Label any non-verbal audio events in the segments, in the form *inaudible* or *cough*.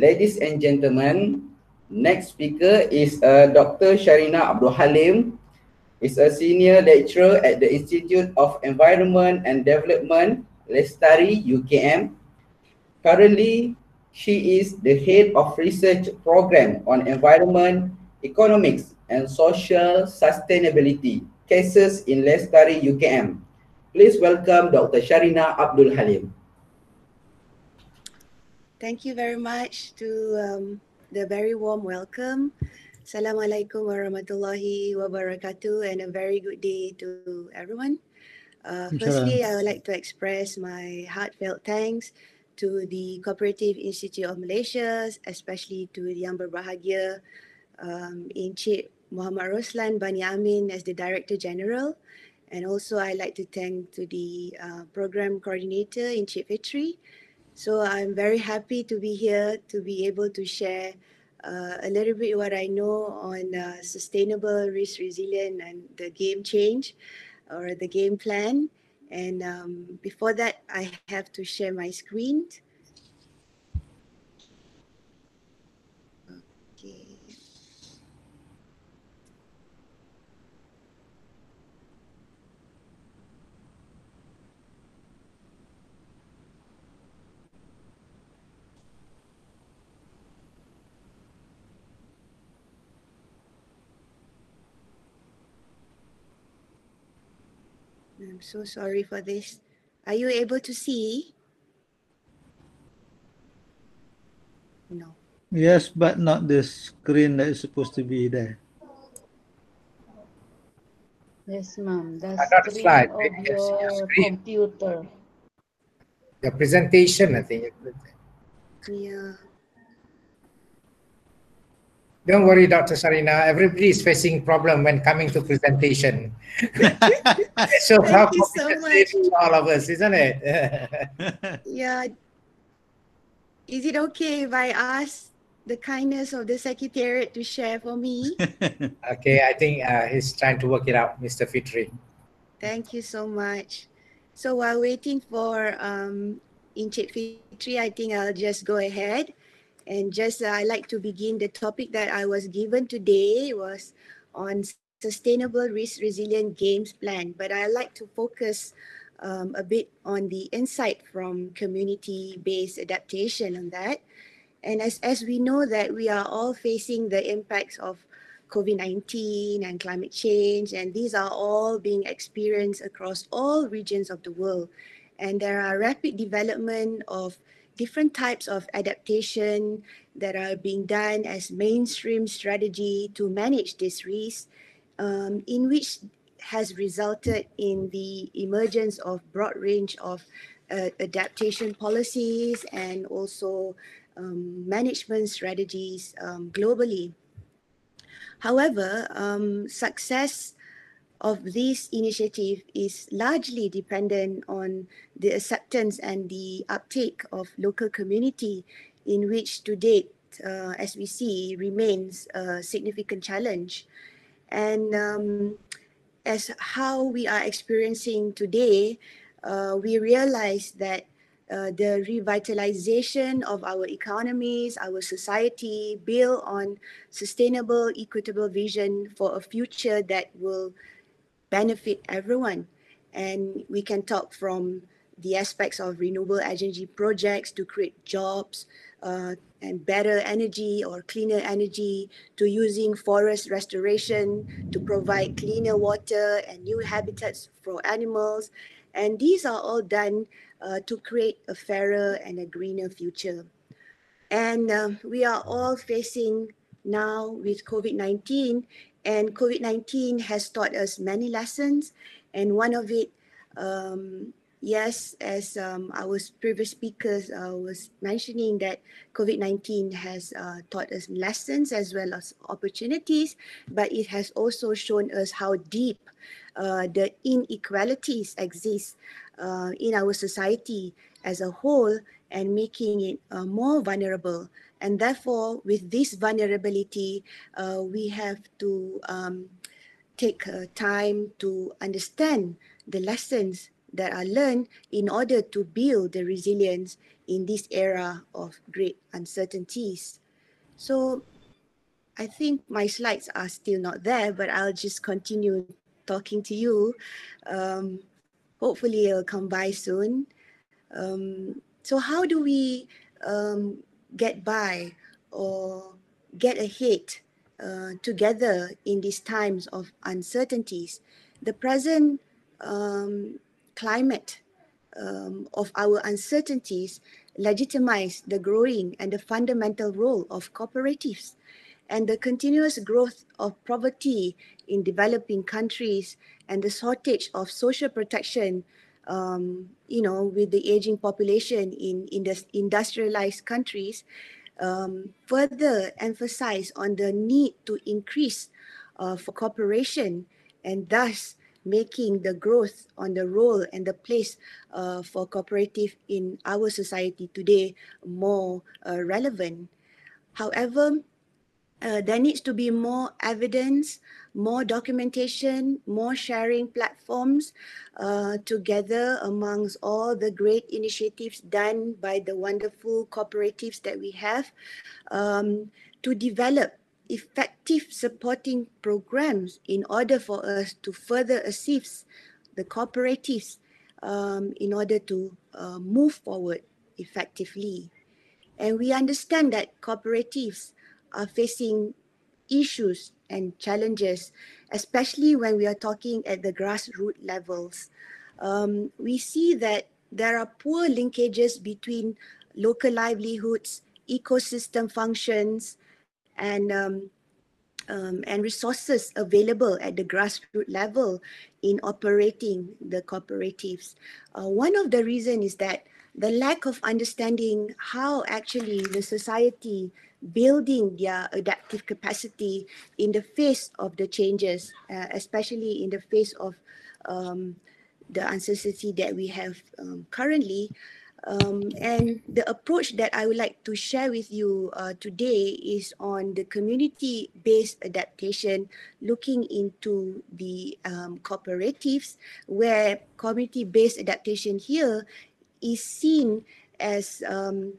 Ladies and gentlemen, next speaker is uh, Dr. Sharina Abdul Halim. is a senior lecturer at the Institute of Environment and Development, Lestari, UKM. Currently, she is the head of research program on environment, economics, and social sustainability cases in Lestari, UKM. Please welcome Dr. Sharina Abdul Halim. Thank you very much to um, the very warm welcome. Assalamualaikum warahmatullahi wabarakatuh and a very good day to everyone. Uh, firstly, I would like to express my heartfelt thanks to the Cooperative Institute of Malaysia, especially to Yang Berbahagia um, Encik Muhammad Roslan Bani Amin as the Director General. And also I'd like to thank to the uh, Program Coordinator Encik Fitri. So I'm very happy to be here to be able to share uh, a little bit what I know on uh, sustainable, risk resilient, and the game change or the game plan. And um, before that, I have to share my screen. I'm so sorry for this. Are you able to see? No. Yes, but not the screen that is supposed to be there. Yes, ma'am. That's Another slide. of your computer. The presentation, I think. Yeah. Don't worry, Dr. Sarina. Everybody is facing problem when coming to presentation. *laughs* so how you so all of us, isn't it? *laughs* Yeah. Is it okay if I ask the kindness of the secretariat to share for me? *laughs* okay, I think uh, he's trying to work it out, Mr. Fitri. Thank you so much. So while waiting for um, Encik Fitri, I think I'll just go ahead. And just uh, I like to begin the topic that I was given today was on sustainable risk resilient games plan. But I like to focus um, a bit on the insight from community-based adaptation on that. And as, as we know that we are all facing the impacts of COVID-19 and climate change, and these are all being experienced across all regions of the world. And there are rapid development of different types of adaptation that are being done as mainstream strategy to manage this risk, um, in which has resulted in the emergence of broad range of uh, adaptation policies and also um, management strategies um, globally. However, um, success of this initiative is largely dependent on the acceptance and the uptake of local community in which to date, uh, as we see, remains a significant challenge. And um, as how we are experiencing today, uh, we realize that uh, the revitalization of our economies, our society, build on sustainable, equitable vision for a future that will benefit everyone. And we can talk from the aspects of renewable energy projects to create jobs uh, and better energy or cleaner energy to using forest restoration to provide cleaner water and new habitats for animals. And these are all done uh, to create a fairer and a greener future. And uh, we are all facing now with COVID-19 and COVID-19 has taught us many lessons. And one of it, um, yes, as um, our previous speakers uh, was mentioning that COVID-19 has uh, taught us lessons as well as opportunities, but it has also shown us how deep uh, the inequalities exist uh, in our society as a whole and making it uh, more vulnerable and therefore, with this vulnerability, uh, we have to um, take uh, time to understand the lessons that are learned in order to build the resilience in this era of great uncertainties. So I think my slides are still not there, but I'll just continue talking to you. Um, hopefully it'll come by soon. Um, so how do we um, get by or get ahead uh, together in these times of uncertainties? The present um, climate um, of our uncertainties legitimize the growing and the fundamental role of cooperatives and the continuous growth of poverty in developing countries and the shortage of social protection um, you know with the aging population in, in industrialized countries um, further emphasize on the need to increase uh, for cooperation and thus making the growth on the role and the place uh, for cooperative in our society today more uh, relevant. However, uh, there needs to be more evidence, more documentation, more sharing platforms uh, together amongst all the great initiatives done by the wonderful cooperatives that we have um, to develop effective supporting programs in order for us to further assist the cooperatives um, in order to uh, move forward effectively. And we understand that cooperatives are facing issues and challenges, especially when we are talking at the grassroots levels. Um, we see that there are poor linkages between local livelihoods, ecosystem functions, and um, um, and resources available at the grassroots level in operating the cooperatives. Uh, one of the reasons is that the lack of understanding how actually the society building their adaptive capacity in the face of the changes, uh, especially in the face of um, the uncertainty that we have um, currently. Um, and the approach that I would like to share with you uh, today is on the community-based adaptation, looking into the um, cooperatives, where community-based adaptation here is seen as um,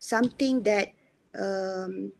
something that um,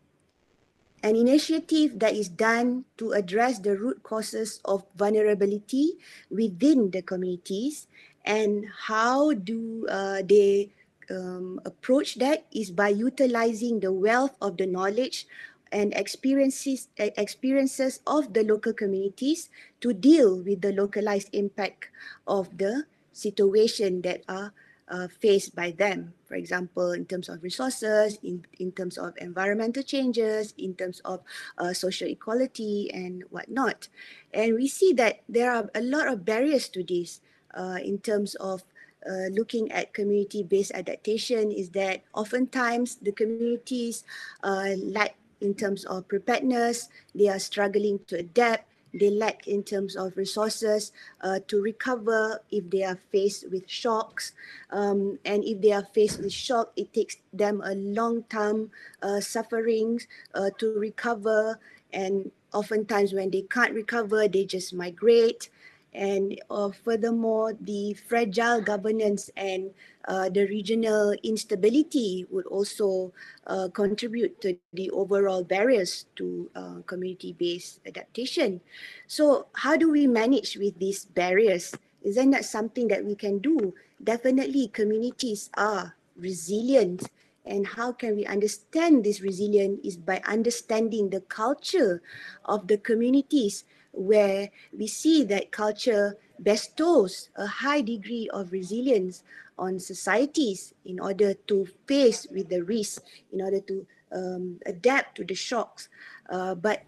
an initiative that is done to address the root causes of vulnerability within the communities and how do uh, they um, approach that is by utilizing the wealth of the knowledge and experiences experiences of the local communities to deal with the localized impact of the situation that are uh, faced by them. For example, in terms of resources, in, in terms of environmental changes, in terms of uh, social equality and whatnot. And we see that there are a lot of barriers to this uh, in terms of uh, looking at community-based adaptation is that oftentimes the communities uh, lack in terms of preparedness, they are struggling to adapt, they lack in terms of resources uh, to recover if they are faced with shocks. Um, and if they are faced with shock, it takes them a long time uh, sufferings uh, to recover. And oftentimes when they can't recover, they just migrate and uh, furthermore, the fragile governance and uh, the regional instability would also uh, contribute to the overall barriers to uh, community-based adaptation. So how do we manage with these barriers? Isn't that something that we can do? Definitely communities are resilient and how can we understand this resilience is by understanding the culture of the communities where we see that culture bestows a high degree of resilience on societies in order to face with the risk, in order to um, adapt to the shocks. Uh, but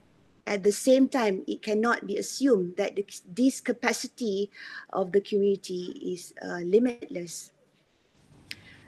at the same time, it cannot be assumed that this capacity of the community is uh, limitless.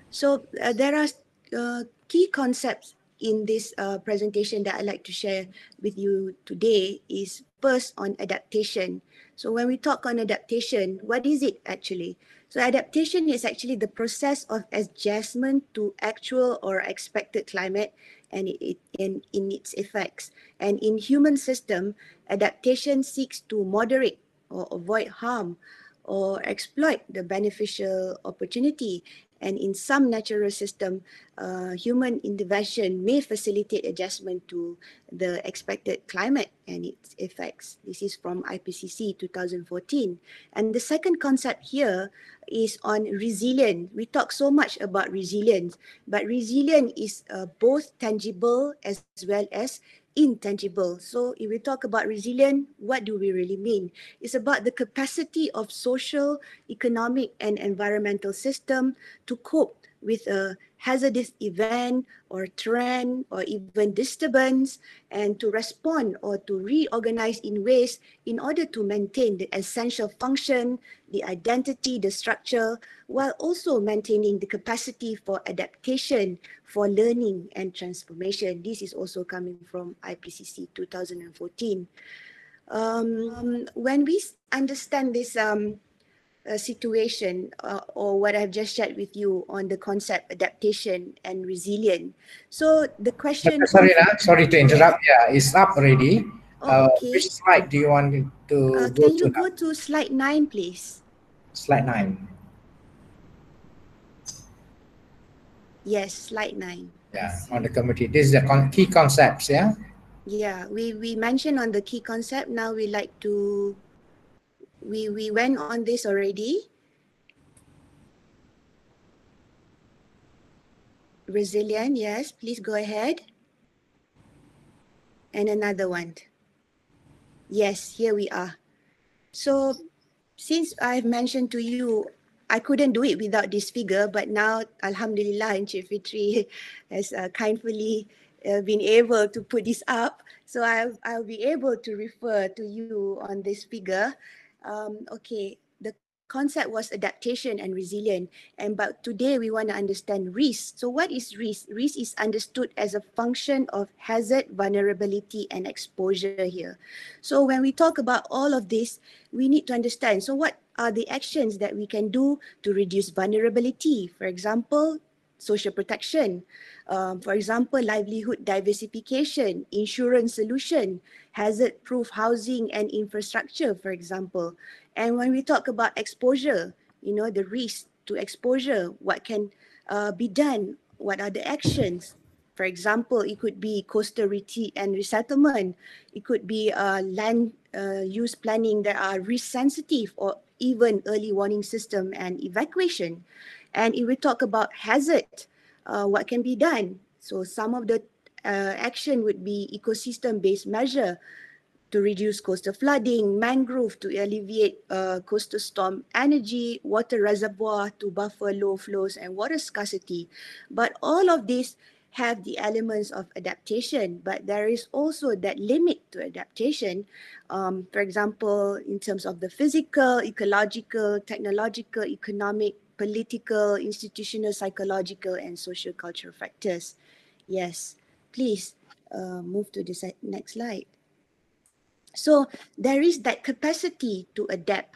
So uh, there are uh, key concepts in this uh, presentation that I'd like to share with you today is first on adaptation. So when we talk on adaptation, what is it actually? So adaptation is actually the process of adjustment to actual or expected climate and it, in, in its effects. And in human system, adaptation seeks to moderate or avoid harm or exploit the beneficial opportunity And in some natural system, uh, human intervention may facilitate adjustment to the expected climate and its effects. This is from IPCC 2014. And the second concept here is on resilience. We talk so much about resilience, but resilience is uh, both tangible as well as intangible. So if we talk about resilient, what do we really mean? It's about the capacity of social, economic and environmental system to cope with a hazardous event or trend or even disturbance and to respond or to reorganize in ways in order to maintain the essential function, the identity, the structure, while also maintaining the capacity for adaptation, for learning and transformation. This is also coming from IPCC 2014. Um, when we understand this um, uh, situation uh, or what I've just shared with you on the concept adaptation and resilience. So the question. Dr. Sarina, sorry to interrupt. Yeah, it's up already. Oh, Uh, okay. which slide do you want to Uh, go can to you now? go to slide nine, please? Slide nine. Yes, slide nine. Yeah, on the committee. This is the con- key concepts. Yeah. Yeah, we we mentioned on the key concept. Now we like to. We we went on this already. Resilient, yes. Please go ahead. And another one. Yes, here we are. So, since I've mentioned to you, I couldn't do it without this figure, but now, Alhamdulillah, Encik Fitri *laughs* has uh, kindly uh, been able to put this up. So I'll, I'll be able to refer to you on this figure. Um, okay, the concept was adaptation and resilience. And but today we want to understand risk. So what is risk? Risk is understood as a function of hazard, vulnerability, and exposure here. So when we talk about all of this, we need to understand. So what are the actions that we can do to reduce vulnerability? For example, social protection. Um, for example, livelihood diversification, insurance solution, hazard-proof housing and infrastructure, for example. And when we talk about exposure, you know, the risk to exposure, what can uh, be done? What are the actions? For example, it could be coastal retreat and resettlement. It could be uh, land uh, use planning that are risk sensitive or even early warning system and evacuation. And if we talk about hazard, uh, what can be done? So some of the uh, action would be ecosystem-based measure to reduce coastal flooding, mangrove to alleviate uh, coastal storm energy, water reservoir to buffer low flows and water scarcity. But all of these have the elements of adaptation, but there is also that limit to adaptation. Um, for example, in terms of the physical, ecological, technological, economic, political, institutional, psychological, and social cultural factors. Yes, please uh, move to the next slide. So there is that capacity to adapt.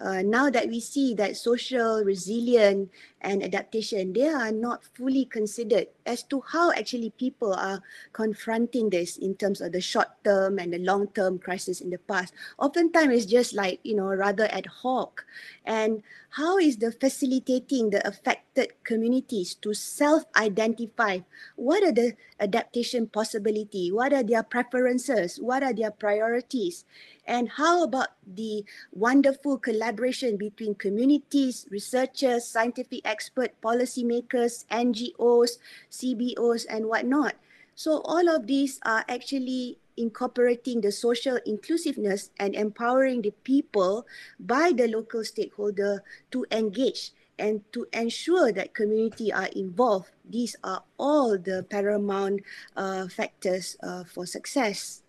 Uh, now that we see that social resilience and adaptation, they are not fully considered as to how actually people are confronting this in terms of the short term and the long term crisis in the past. Oftentimes it's just like, you know, rather ad hoc. And how is the facilitating the affected communities to self-identify what are the adaptation possibility what are their preferences what are their priorities and how about the wonderful collaboration between communities researchers scientific experts policymakers ngos cbos and whatnot so all of these are actually incorporating the social inclusiveness and empowering the people by the local stakeholder to engage and to ensure that community are involved. These are all the paramount uh, factors uh, for success.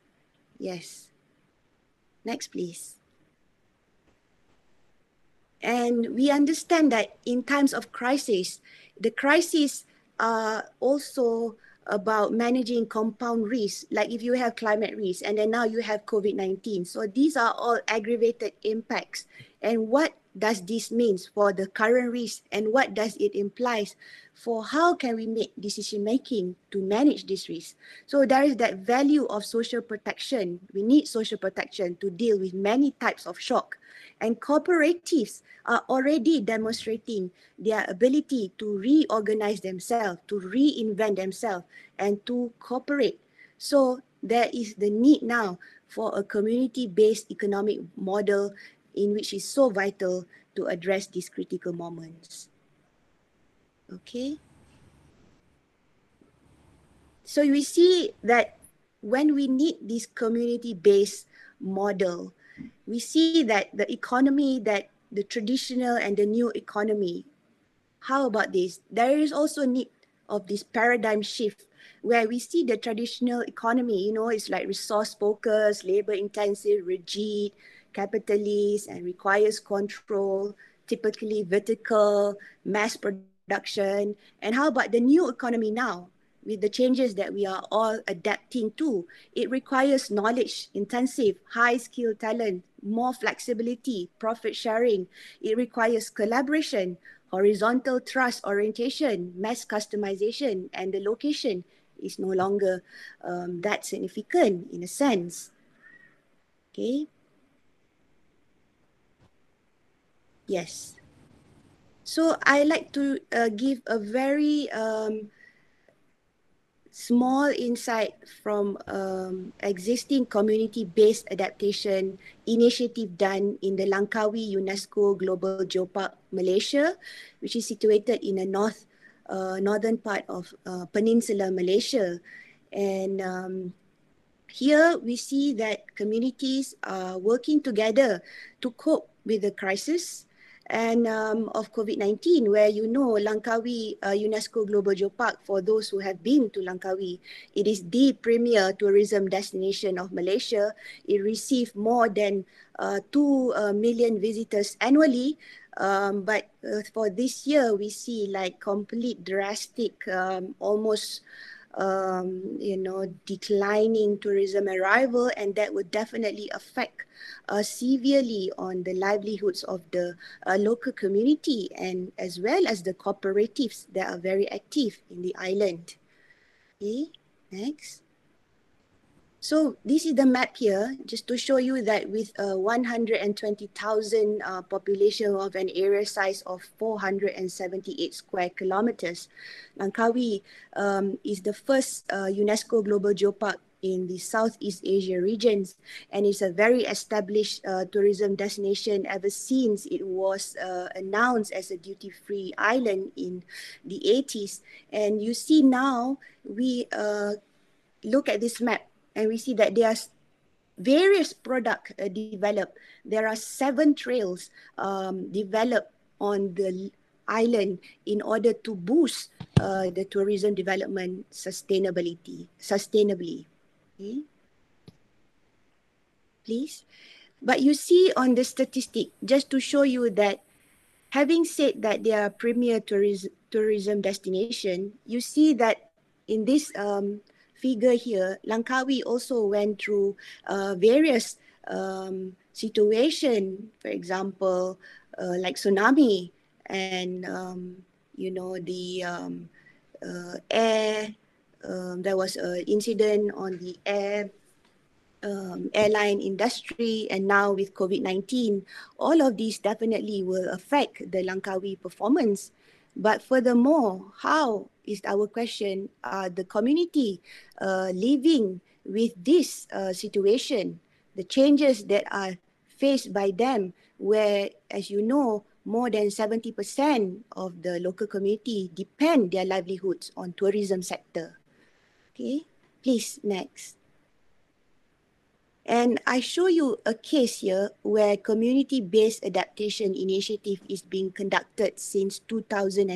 Yes. Next, please. And we understand that in times of crisis, the crises are also about managing compound risk, like if you have climate risk and then now you have COVID 19. So these are all aggravated impacts. And what does this means for the current risk? And what does it implies for how can we make decision making to manage this risk? So there is that value of social protection. We need social protection to deal with many types of shock. And cooperatives are already demonstrating their ability to reorganize themselves to reinvent themselves and to cooperate. So there is the need now for a community based economic model in which is so vital to address these critical moments. Okay. So we see that when we need this community based model, we see that the economy that the traditional and the new economy, how about this? There is also need of this paradigm shift where we see the traditional economy, you know, it's like resource focused, labor intensive, rigid, capitalist and requires control, typically vertical, mass production. And how about the new economy now? With the changes that we are all adapting to, it requires knowledge intensive, high skill talent, more flexibility, profit sharing. It requires collaboration, horizontal trust orientation, mass customization, and the location is no longer um, that significant in a sense. Okay. Yes. So I like to uh, give a very um, small insight from um, existing community-based adaptation initiative done in the Langkawi UNESCO Global Geopark, Malaysia, which is situated in the north uh, northern part of uh, Peninsular Malaysia, and um, here we see that communities are working together to cope with the crisis and um, of COVID-19, where you know Langkawi uh, UNESCO Global Geopark, for those who have been to Langkawi, it is the premier tourism destination of Malaysia. It received more than uh, 2 uh, million visitors annually. Um, but uh, for this year, we see like complete drastic, um, almost um, you know, declining tourism arrival, and that would definitely affect uh, severely on the livelihoods of the uh, local community and as well as the cooperatives that are very active in the island. Okay, next. So this is the map here, just to show you that with a 120,000 uh, population of an area size of 478 square kilometers, Langkawi um, is the first uh, UNESCO Global Geopark in the Southeast Asia regions and it's a very established uh, tourism destination ever since it was uh, announced as a duty-free island in the 80s. And you see now, we uh, look at this map and we see that there are various product uh, developed. There are seven trails um, developed on the island in order to boost uh, the tourism development sustainability, sustainably. Okay. Please. But you see on the statistic, just to show you that having said that they are premier tourism, tourism destination, you see that in this um, figure here, Langkawi also went through uh, various um, situation, for example, uh, like tsunami and, um, you know, the um, uh, air, um, there was an incident on the air um, airline industry and now with COVID-19, all of these definitely will affect the Langkawi performance. But furthermore, how is our question, uh, the community uh, living with this uh, situation, the changes that are faced by them, where, as you know, more than 70% of the local community depend their livelihoods on tourism sector. Okay, please, next. And I show you a case here where community-based adaptation initiative is being conducted since 2016.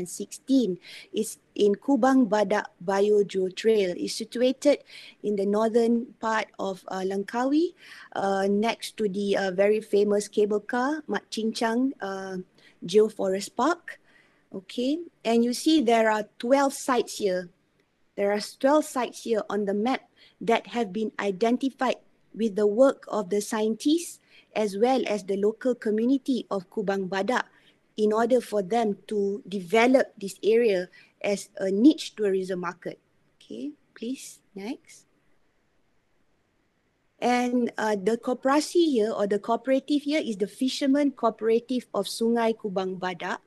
It's in Kubang Badak Biogeo Trail. It's situated in the northern part of uh, Langkawi, uh, next to the uh, very famous cable car, Mat Chincang uh, Geoforest Park. Okay, and you see there are 12 sites here. There are 12 sites here on the map that have been identified with the work of the scientists as well as the local community of Kubang Badak in order for them to develop this area as a niche tourism market. Okay, please, next. And uh, the kooperasi here or the cooperative here is the Fishermen Cooperative of Sungai Kubang Badak,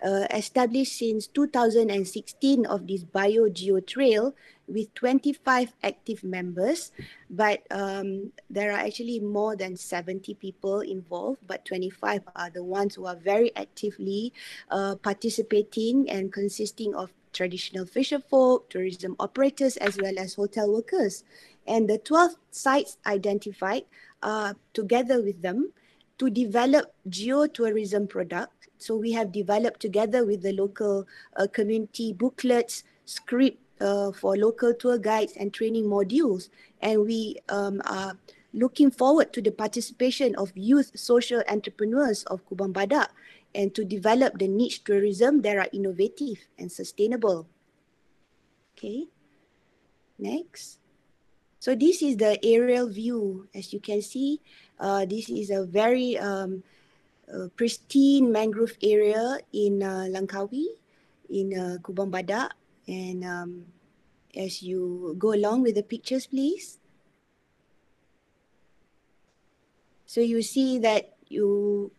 uh, established since 2016 of this Bio Geo Trail with 25 active members, but um, there are actually more than 70 people involved, but 25 are the ones who are very actively uh, participating and consisting of traditional fisher folk, tourism operators, as well as hotel workers. And the 12 sites identified uh, together with them to develop geotourism product. So we have developed together with the local uh, community booklets, script uh, for local tour guides and training modules. And we um, are looking forward to the participation of youth social entrepreneurs of Kubang Badak and to develop the niche tourism that are innovative and sustainable. Okay, next. So this is the aerial view. As you can see, uh, this is a very um, uh, pristine mangrove area in uh, Langkawi, in uh, Kubang Badak. And um, as you go along with the pictures, please. So you see that you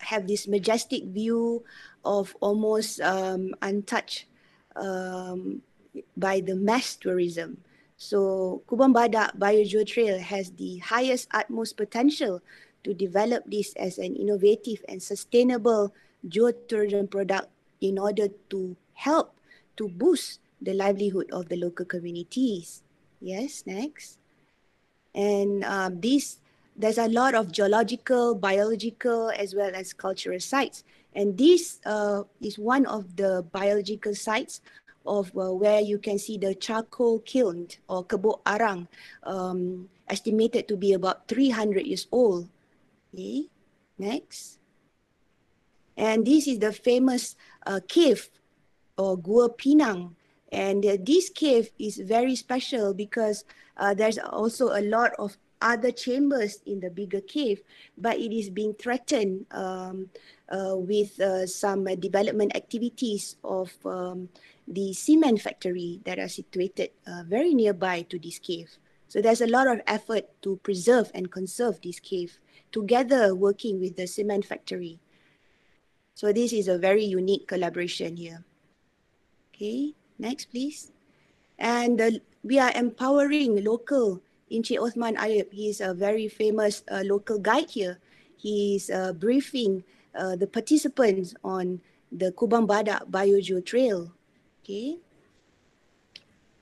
have this majestic view of almost um, untouched um, by the mass tourism. So Kubang Badak Biogeo Trail has the highest utmost potential to develop this as an innovative and sustainable geotourism product in order to help to boost the livelihood of the local communities. Yes, next. And um, this there's a lot of geological, biological, as well as cultural sites. And this uh, is one of the biological sites of uh, where you can see the charcoal kiln or kebok arang, um, estimated to be about 300 years old. Okay, next. And this is the famous uh, cave or Gua Pinang. And uh, this cave is very special because uh, there's also a lot of other chambers in the bigger cave, but it is being threatened um, uh, with uh, some development activities of um, the cement factory that are situated uh, very nearby to this cave. So there's a lot of effort to preserve and conserve this cave together working with the cement factory. So this is a very unique collaboration here. Okay, next please. And uh, we are empowering local Encik Osman Ayub, he's a very famous uh, local guide here. He's uh, briefing uh, the participants on the Kubang Badak Biogeo Trail. Okay.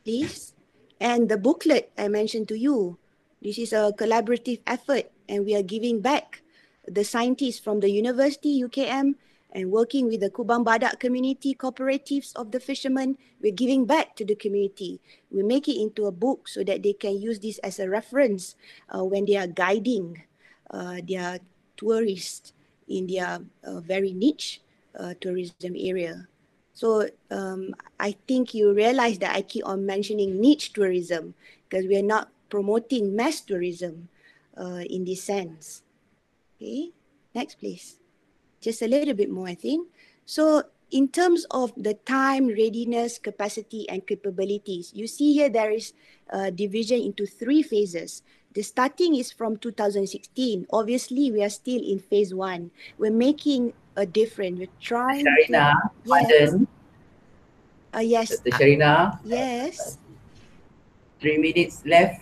Please. And the booklet I mentioned to you, this is a collaborative effort and we are giving back the scientists from the university, UKM, and working with the Kubang Badak community cooperatives of the fishermen, we're giving back to the community. We make it into a book so that they can use this as a reference uh, when they are guiding uh, their tourists in their uh, very niche uh, tourism area. So um, I think you realize that I keep on mentioning niche tourism because we are not promoting mass tourism uh, in this sense. Okay, next please just a little bit more, I think. So in terms of the time, readiness, capacity, and capabilities, you see here there is a division into three phases. The starting is from 2016. Obviously, we are still in phase one. We're making a difference. We're trying Sharina, to... Yes. Uh, yes. Dr. Sharina. Yes. Three minutes left.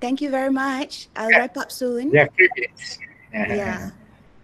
Thank you very much. I'll wrap up soon. Yeah, three minutes. yeah.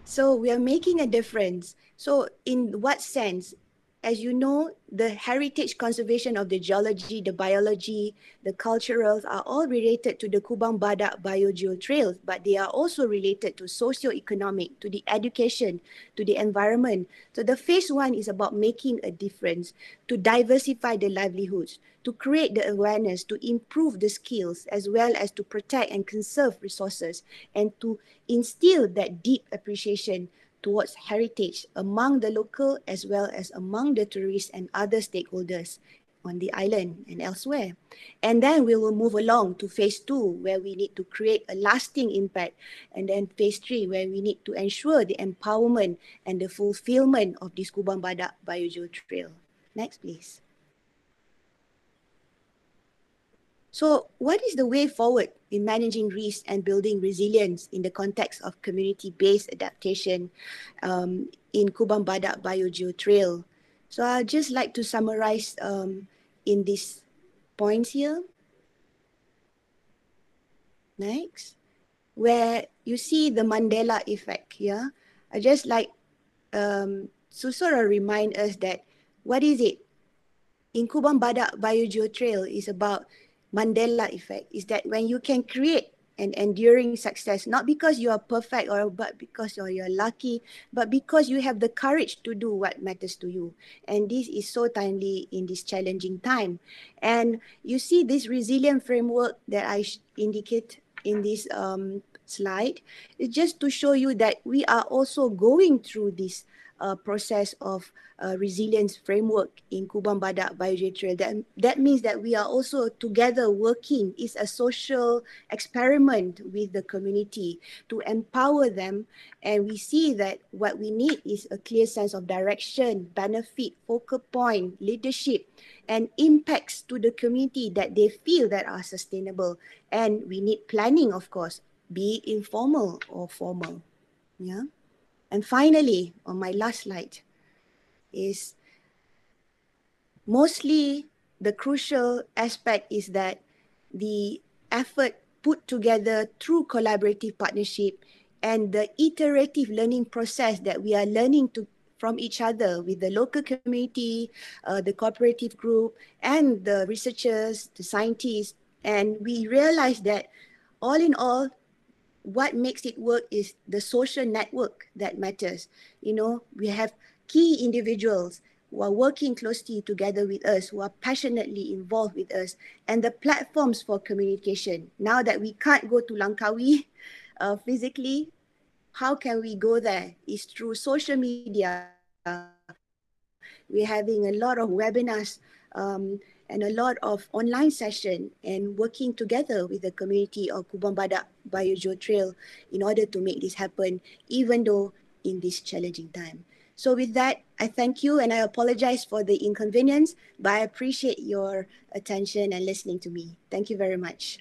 So we are making a difference. So in what sense? As you know, the heritage conservation of the geology, the biology, the culturals are all related to the Kubang Badak Biogeo Trails, but they are also related to socio-economic, to the education, to the environment. So the phase one is about making a difference, to diversify the livelihoods, to create the awareness, to improve the skills, as well as to protect and conserve resources, and to instill that deep appreciation towards heritage among the local as well as among the tourists and other stakeholders on the island and elsewhere. And then we will move along to phase two, where we need to create a lasting impact. And then phase three, where we need to ensure the empowerment and the fulfillment of this Kubang Badak Biogeo Trail. Next, please. So, what is the way forward in managing risk and building resilience in the context of community based adaptation um, in Kubang Badak Biogeo Trail? So, I'd just like to summarize um, in these points here. Next, where you see the Mandela effect here, I just like um, to sort of remind us that what is it? In Kubang Badak Biogeo Trail is about Mandela effect is that when you can create an enduring success, not because you are perfect or but because you're, you're lucky, but because you have the courage to do what matters to you. And this is so timely in this challenging time. And you see this resilient framework that I indicate in this um, slide is just to show you that we are also going through this uh, process of uh, resilience framework in Kubang Badak Biogeo Trail. That, that means that we are also together working. It's a social experiment with the community to empower them. And we see that what we need is a clear sense of direction, benefit, focal point, leadership, and impacts to the community that they feel that are sustainable. And we need planning, of course, be informal or formal. Yeah. And finally, on my last slide, is mostly the crucial aspect is that the effort put together through collaborative partnership and the iterative learning process that we are learning to from each other with the local community, uh, the cooperative group, and the researchers, the scientists. And we realize that all in all, what makes it work is the social network that matters. You know, we have key individuals who are working closely together with us, who are passionately involved with us, and the platforms for communication. Now that we can't go to Langkawi *laughs* uh, physically, how can we go there? Is through social media. We're having a lot of webinars um, and a lot of online session and working together with the community of Kubang Badak Biogeo Trail in order to make this happen, even though in this challenging time. So with that, I thank you and I apologize for the inconvenience, but I appreciate your attention and listening to me. Thank you very much.